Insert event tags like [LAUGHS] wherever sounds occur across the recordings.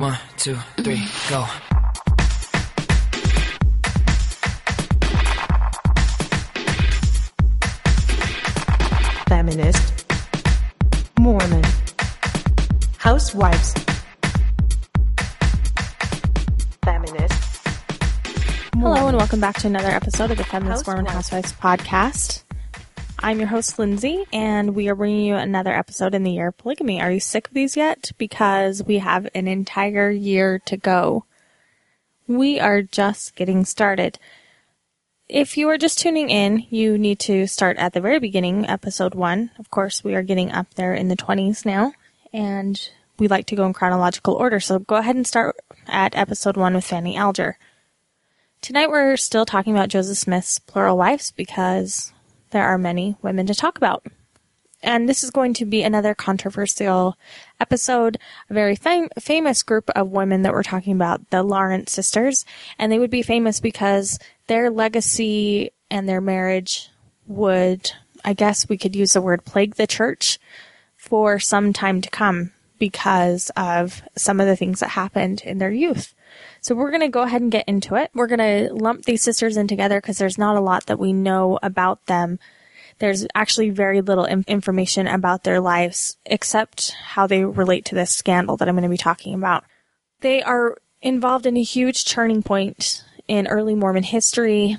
One, two, three, go. feminist, Mormon, housewives, feminist. Hello, and welcome back to another episode of the Feminist Mormon Housewives. Housewives podcast. I'm your host, Lindsay, and we are bringing you another episode in the year of polygamy. Are you sick of these yet? Because we have an entire year to go. We are just getting started. If you are just tuning in, you need to start at the very beginning, episode one. Of course, we are getting up there in the 20s now, and we like to go in chronological order. So go ahead and start at episode one with Fanny Alger. Tonight we're still talking about Joseph Smith's plural wives because there are many women to talk about. And this is going to be another controversial episode. A very fam- famous group of women that we're talking about, the Lawrence sisters. And they would be famous because their legacy and their marriage would, I guess we could use the word plague the church for some time to come because of some of the things that happened in their youth. So we're going to go ahead and get into it. We're going to lump these sisters in together because there's not a lot that we know about them. There's actually very little in- information about their lives except how they relate to this scandal that I'm going to be talking about. They are involved in a huge turning point in early Mormon history,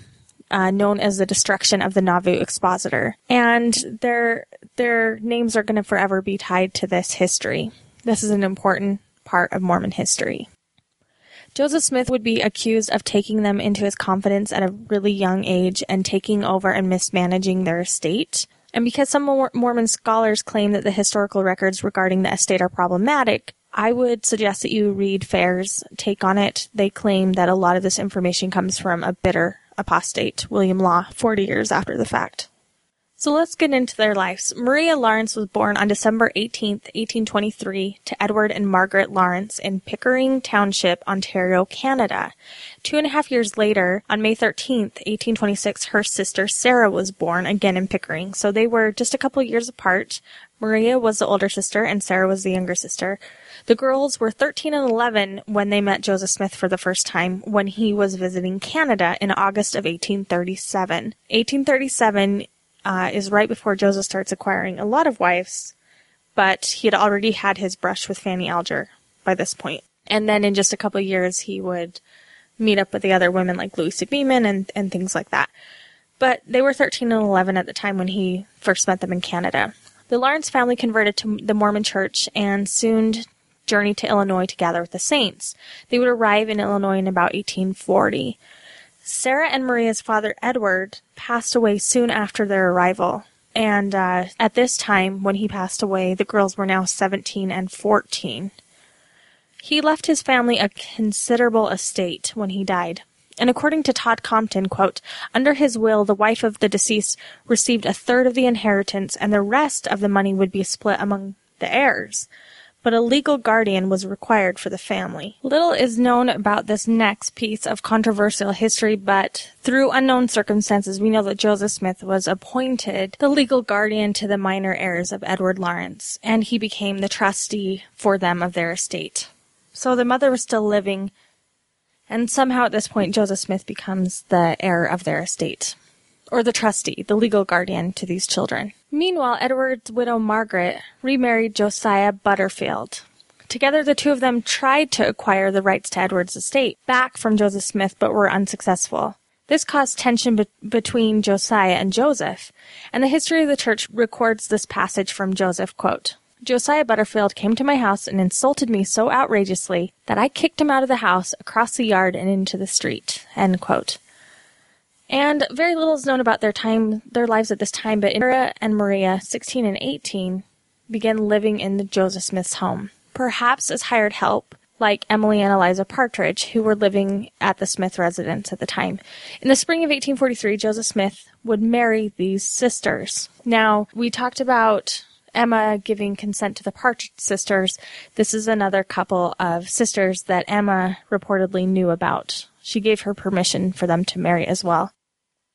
uh, known as the destruction of the Nauvoo expositor. And their, their names are going to forever be tied to this history. This is an important part of Mormon history. Joseph Smith would be accused of taking them into his confidence at a really young age and taking over and mismanaging their estate. And because some Mormon scholars claim that the historical records regarding the estate are problematic, I would suggest that you read Fair's take on it. They claim that a lot of this information comes from a bitter apostate, William Law, 40 years after the fact. So let's get into their lives. Maria Lawrence was born on December 18th, 1823 to Edward and Margaret Lawrence in Pickering Township, Ontario, Canada. Two and a half years later, on May 13th, 1826, her sister Sarah was born, again in Pickering. So they were just a couple years apart. Maria was the older sister and Sarah was the younger sister. The girls were 13 and 11 when they met Joseph Smith for the first time when he was visiting Canada in August of 1837. 1837 uh, is right before Joseph starts acquiring a lot of wives, but he had already had his brush with Fanny Alger by this point. And then in just a couple years, he would meet up with the other women like Louisa Beaman and, and things like that. But they were 13 and 11 at the time when he first met them in Canada. The Lawrence family converted to the Mormon church and soon journeyed to Illinois to gather with the saints. They would arrive in Illinois in about 1840. Sarah and Maria's father, Edward, passed away soon after their arrival. And uh, at this time, when he passed away, the girls were now 17 and 14. He left his family a considerable estate when he died. And according to Todd Compton, quote, under his will, the wife of the deceased received a third of the inheritance and the rest of the money would be split among the heirs. But a legal guardian was required for the family. Little is known about this next piece of controversial history, but through unknown circumstances, we know that Joseph Smith was appointed the legal guardian to the minor heirs of Edward Lawrence, and he became the trustee for them of their estate. So the mother was still living, and somehow at this point, Joseph Smith becomes the heir of their estate, or the trustee, the legal guardian to these children. Meanwhile, Edward's widow Margaret remarried Josiah Butterfield. Together, the two of them tried to acquire the rights to Edward's estate back from Joseph Smith, but were unsuccessful. This caused tension be- between Josiah and Joseph, and the history of the church records this passage from Joseph, quote, Josiah Butterfield came to my house and insulted me so outrageously that I kicked him out of the house, across the yard, and into the street. End quote. And very little is known about their time, their lives at this time, but Sarah and Maria, 16 and 18, began living in the Joseph Smith's home, perhaps as hired help, like Emily and Eliza Partridge, who were living at the Smith residence at the time. In the spring of 1843, Joseph Smith would marry these sisters. Now, we talked about Emma giving consent to the Partridge sisters. This is another couple of sisters that Emma reportedly knew about. She gave her permission for them to marry as well.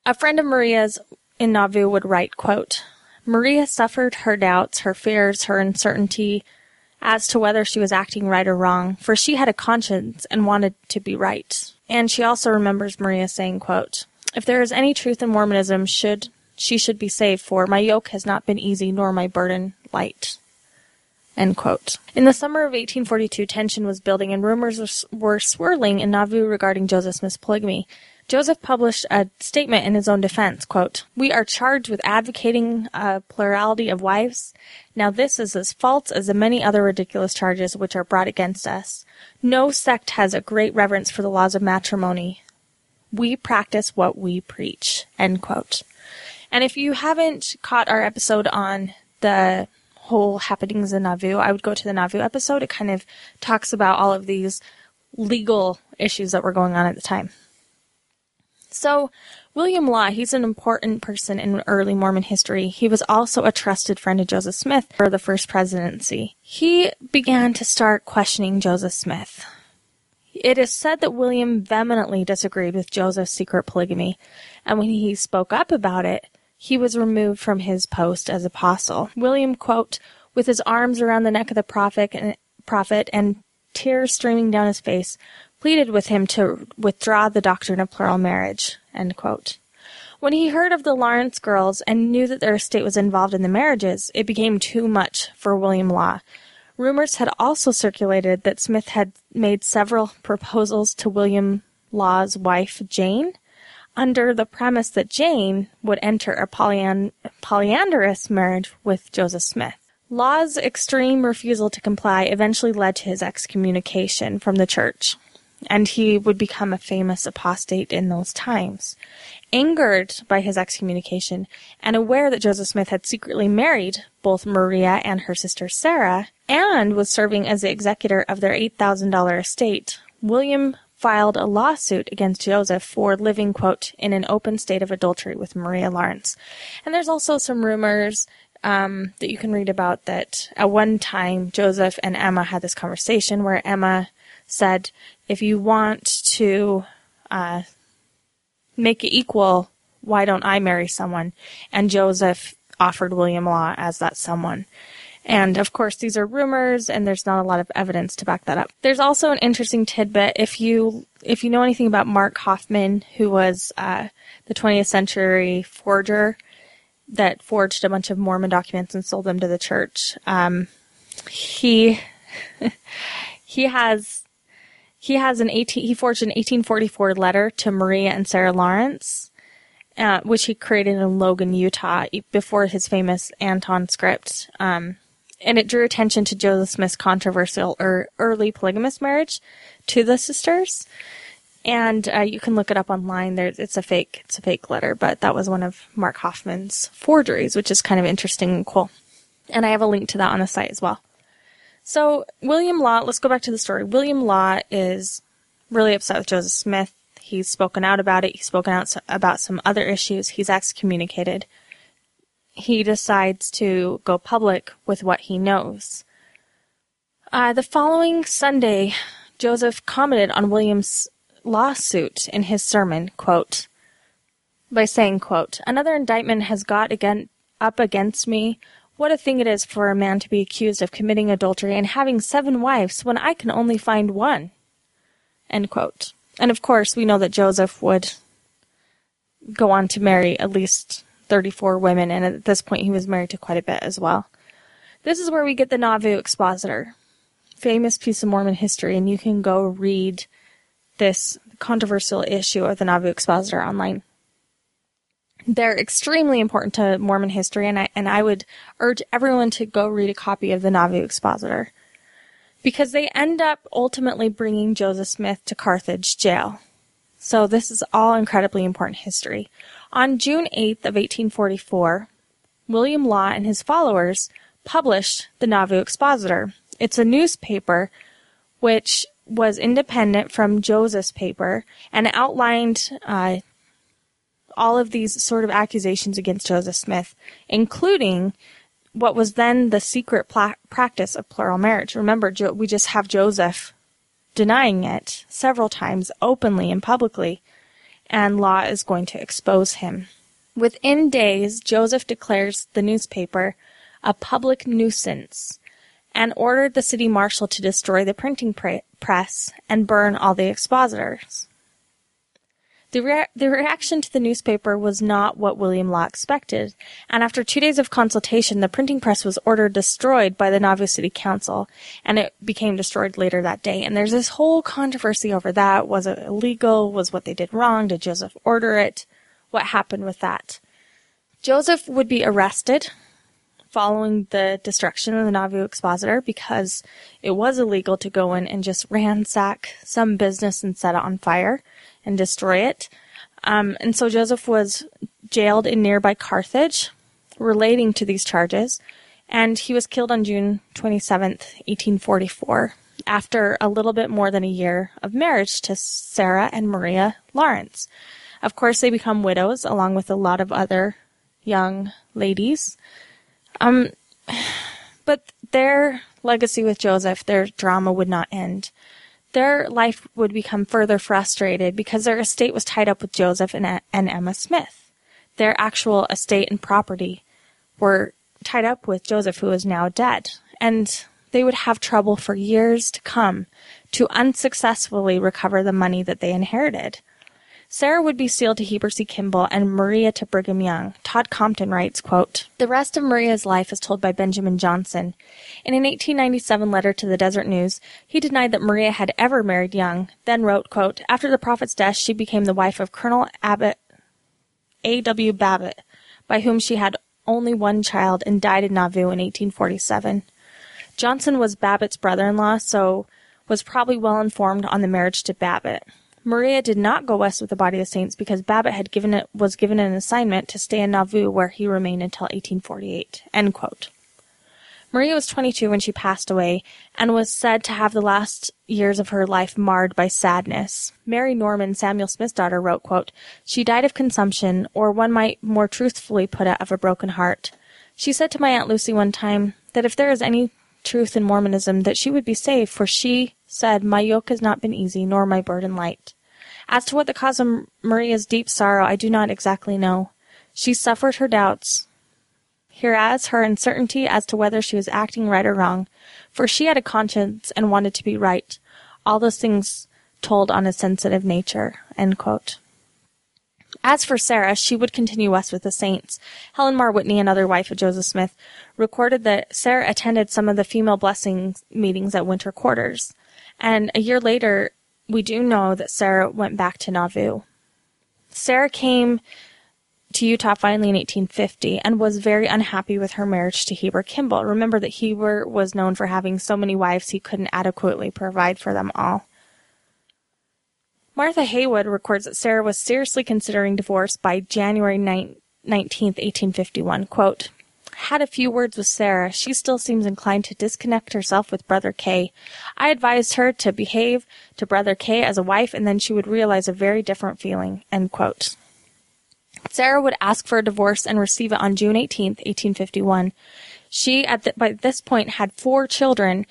A friend of Maria's in Nauvoo would write, quote, Maria suffered her doubts, her fears, her uncertainty as to whether she was acting right or wrong, for she had a conscience and wanted to be right. And she also remembers Maria saying, quote, If there is any truth in Mormonism, should she should be saved, for my yoke has not been easy, nor my burden light. End quote. In the summer of 1842, tension was building and rumors were swirling in Nauvoo regarding Joseph Smith's polygamy. Joseph published a statement in his own defense, quote, We are charged with advocating a plurality of wives. Now this is as false as the many other ridiculous charges which are brought against us. No sect has a great reverence for the laws of matrimony. We practice what we preach, end quote. And if you haven't caught our episode on the whole happenings in Nauvoo, I would go to the Nauvoo episode. It kind of talks about all of these legal issues that were going on at the time. So, William Law, he's an important person in early Mormon history. He was also a trusted friend of Joseph Smith for the first presidency. He began to start questioning Joseph Smith. It is said that William vehemently disagreed with Joseph's secret polygamy, and when he spoke up about it, he was removed from his post as apostle. William, quote, with his arms around the neck of the prophet and, prophet and tears streaming down his face, pleaded with him to withdraw the doctrine of plural marriage. When he heard of the Lawrence girls and knew that their estate was involved in the marriages, it became too much for William Law. Rumors had also circulated that Smith had made several proposals to William Law's wife, Jane, under the premise that Jane would enter a polyan- polyandrous marriage with Joseph Smith. Law's extreme refusal to comply eventually led to his excommunication from the church and he would become a famous apostate in those times. Angered by his excommunication and aware that Joseph Smith had secretly married both Maria and her sister Sarah and was serving as the executor of their $8,000 estate, William filed a lawsuit against Joseph for living, quote, in an open state of adultery with Maria Lawrence. And there's also some rumors um, that you can read about that at one time Joseph and Emma had this conversation where Emma said, if you want to uh, make it equal, why don't I marry someone? And Joseph offered William Law as that someone. And of course, these are rumors, and there's not a lot of evidence to back that up. There's also an interesting tidbit if you if you know anything about Mark Hofmann, who was uh, the 20th century forger that forged a bunch of Mormon documents and sold them to the church. Um, he [LAUGHS] he has he has an 18, he forged an 1844 letter to Maria and Sarah Lawrence, uh, which he created in Logan, Utah, before his famous Anthon script. Um, and it drew attention to Joseph Smith's controversial or early polygamous marriage to the sisters. And uh, you can look it up online. There, it's a fake, it's a fake letter, but that was one of Mark Hofmann's forgeries, which is kind of interesting and cool. And I have a link to that on the site as well. So William Law, let's go back to the story. William Law is really upset with Joseph Smith. He's spoken out about it. He's spoken out about some other issues. He's excommunicated. He decides to go public with what he knows. Uh, the following Sunday, Joseph commented on William's lawsuit in his sermon, quote, by saying, quote, another indictment has got again up against me what a thing it is for a man to be accused of committing adultery and having seven wives when I can only find one. And of course, we know that Joseph would go on to marry at least 34 women, and at this point, he was married to quite a bit as well. This is where we get the Nauvoo Expositor, famous piece of Mormon history, and you can go read this controversial issue of the Nauvoo Expositor online. They're extremely important to Mormon history, and I, and I would urge everyone to go read a copy of the Nauvoo Expositor. Because they end up ultimately bringing Joseph Smith to Carthage jail. So this is all incredibly important history. On June 8th of 1844, William Law and his followers published the Nauvoo Expositor. It's a newspaper which was independent from Joseph's paper and outlined uh, all of these sort of accusations against Joseph Smith, including what was then the secret practice of plural marriage. Remember, jo- we just have Joseph denying it several times openly and publicly, and law is going to expose him. Within days, Joseph declares the newspaper a public nuisance and ordered the city marshal to destroy the printing pre- press and burn all the expositors. The, rea- the reaction to the newspaper was not what William Law expected, and after two days of consultation, the printing press was ordered destroyed by the Nauvoo City Council, and it became destroyed later that day. And there's this whole controversy over that. Was it illegal? Was what they did wrong? Did Joseph order it? What happened with that? Joseph would be arrested following the destruction of the Nauvoo Expositor because it was illegal to go in and just ransack some business and set it on fire and destroy it. Um, and so Joseph was jailed in nearby Carthage relating to these charges, and he was killed on June 27th, 1844, after a little bit more than a year of marriage to Sarah and Maria Lawrence. Of course, they become widows along with a lot of other young ladies. Um, [SIGHS] but their legacy with Joseph, their drama would not end. Their life would become further frustrated because their estate was tied up with Joseph and, and Emma Smith. Their actual estate and property were tied up with Joseph, who is now dead. And they would have trouble for years to come to unsuccessfully recover the money that they inherited. Sarah would be sealed to Heber C. Kimball and Maria to Brigham Young. Todd Compton writes, quote, The rest of Maria's life is told by Benjamin Johnson. In an 1897 letter to the Deseret News, he denied that Maria had ever married Young, then wrote, quote, After the prophet's death, she became the wife of Colonel Abbott A.W. Babbitt, by whom she had only one child and died in Nauvoo in 1847. Johnson was Babbitt's brother-in-law, so was probably well informed on the marriage to Babbitt. Maria did not go west with the body of the saints because Babbitt had given it was given an assignment to stay in Nauvoo where he remained until 1848. End quote. Maria was 22 when she passed away and was said to have the last years of her life marred by sadness. Mary Norman, Samuel Smith's daughter, wrote, quote, She died of consumption, or one might more truthfully put it, of a broken heart. She said to my Aunt Lucy one time that if there is any truth in Mormonism, that she would be saved, for she said, My yoke has not been easy, nor my burden light. As to what the cause of Maria's deep sorrow, I do not exactly know. She suffered her doubts, hereas her uncertainty as to whether she was acting right or wrong, for she had a conscience and wanted to be right. All those things told on a sensitive nature. As for Sarah, she would continue west with the saints. Helen Mar Whitney, another wife of Joseph Smith, recorded that Sarah attended some of the female blessing meetings at winter quarters. And a year later, we do know that Sarah went back to Nauvoo. Sarah came to Utah finally in 1850 and was very unhappy with her marriage to Heber Kimball. Remember that Heber was known for having so many wives he couldn't adequately provide for them all. Martha Heywood records that Sarah was seriously considering divorce by January 9, 19, 1851. Quote, had a few words with Sarah. She still seems inclined to disconnect herself with Brother K. I advised her to behave to Brother K as a wife, and then she would realize a very different feeling. Sarah would ask for a divorce and receive it on June 18, 1851. She, at the, by this point, had four children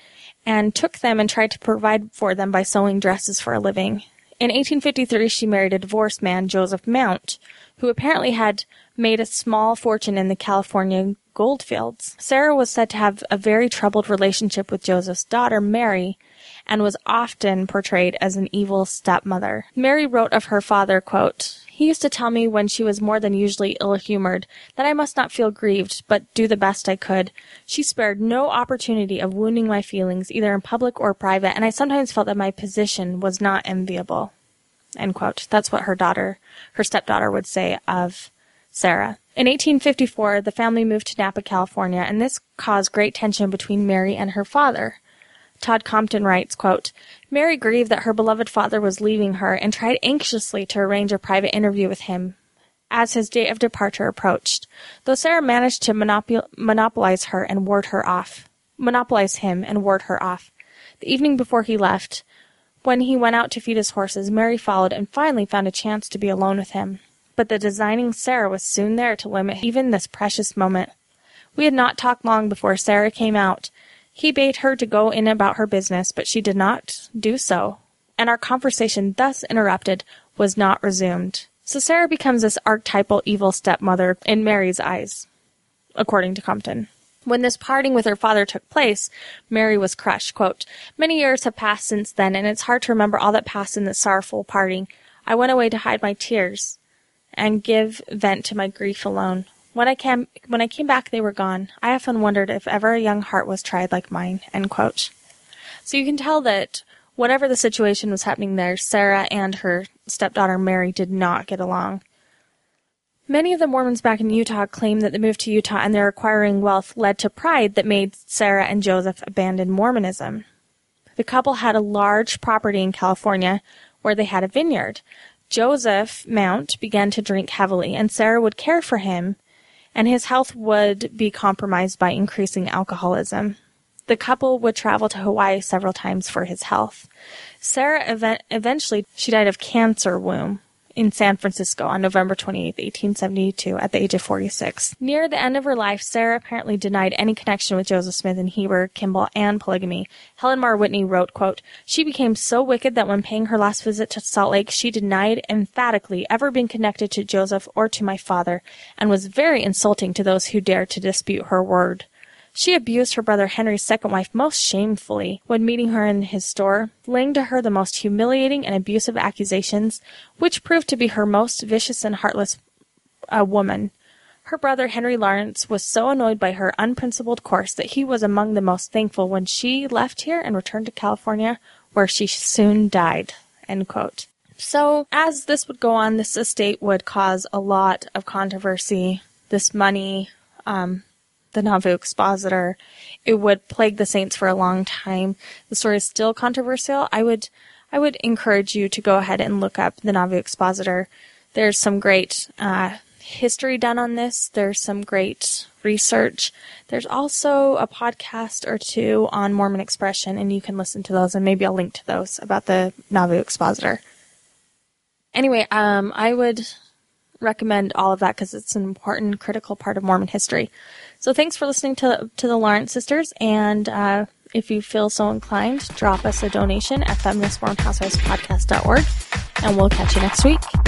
and took them and tried to provide for them by sewing dresses for a living. In 1853, she married a divorced man, Joseph Mount, who apparently had made a small fortune in the California goldfields. Sarah was said to have a very troubled relationship with Joseph's daughter, Mary, and was often portrayed as an evil stepmother. Mary wrote of her father, quote, he used to tell me when she was more than usually ill-humored that I must not feel grieved, but do the best I could. She spared no opportunity of wounding my feelings, either in public or private, and I sometimes felt that my position was not enviable. That's what her daughter, her stepdaughter would say of Sarah. In 1854, the family moved to Napa, California, and this caused great tension between Mary and her father. Todd Compton writes, quote, Mary grieved that her beloved father was leaving her and tried anxiously to arrange a private interview with him as his date of departure approached, though Sarah managed to monopol- monopolize her and ward her off. Monopolize him and ward her off. The evening before he left, when he went out to feed his horses, Mary followed and finally found a chance to be alone with him. But the designing Sarah was soon there to limit even this precious moment. We had not talked long before Sarah came out. He bade her to go in about her business, but she did not do so, and our conversation thus interrupted was not resumed. So Sarah becomes this archetypal evil stepmother in Mary's eyes, according to Compton. When this parting with her father took place, Mary was crushed. Quote, Many years have passed since then, and it's hard to remember all that passed in this sorrowful parting. I went away to hide my tears and give vent to my grief alone. When I came, when I came back, they were gone. I often wondered if ever a young heart was tried like mine. End quote. So you can tell that whatever the situation was happening there, Sarah and her stepdaughter Mary did not get along. Many of the Mormons back in Utah claim that the move to Utah and their acquiring wealth led to pride that made Sarah and Joseph abandon Mormonism. The couple had a large property in California where they had a vineyard. Joseph Mount began to drink heavily, and Sarah would care for him, and his health would be compromised by increasing alcoholism. The couple would travel to Hawaii several times for his health. Sarah event- eventually she died of cancer womb in San Francisco on November 28, 1872, at the age of 46. Near the end of her life, Sarah apparently denied any connection with Joseph Smith and Heber Kimball and polygamy. Helen Mar Whitney wrote, quote, She became so wicked that when paying her last visit to Salt Lake, she denied emphatically ever being connected to Joseph or to my father, and was very insulting to those who dared to dispute her word. She abused her brother Henry's second wife most shamefully when meeting her in his store, laying to her the most humiliating and abusive accusations, which proved to be her most vicious and heartless uh, woman. Her brother Henry Lawrence was so annoyed by her unprincipled course that he was among the most thankful when she left here and returned to California, where she soon died. So, as this would go on, this estate would cause a lot of controversy. This money, um, the Nauvoo Expositor. It would plague the saints for a long time. The story is still controversial. I would, I would encourage you to go ahead and look up the Nauvoo Expositor. There's some great uh, history done on this. There's some great research. There's also a podcast or two on Mormon expression, and you can listen to those, and maybe I'll link to those about the Nauvoo Expositor. Anyway, um, I would recommend all of that because it's an important, critical part of Mormon history. So thanks for listening to to the Lawrence sisters, and uh, if you feel so inclined, drop us a donation at feministmormonhousewifespodcast.org, and we'll catch you next week.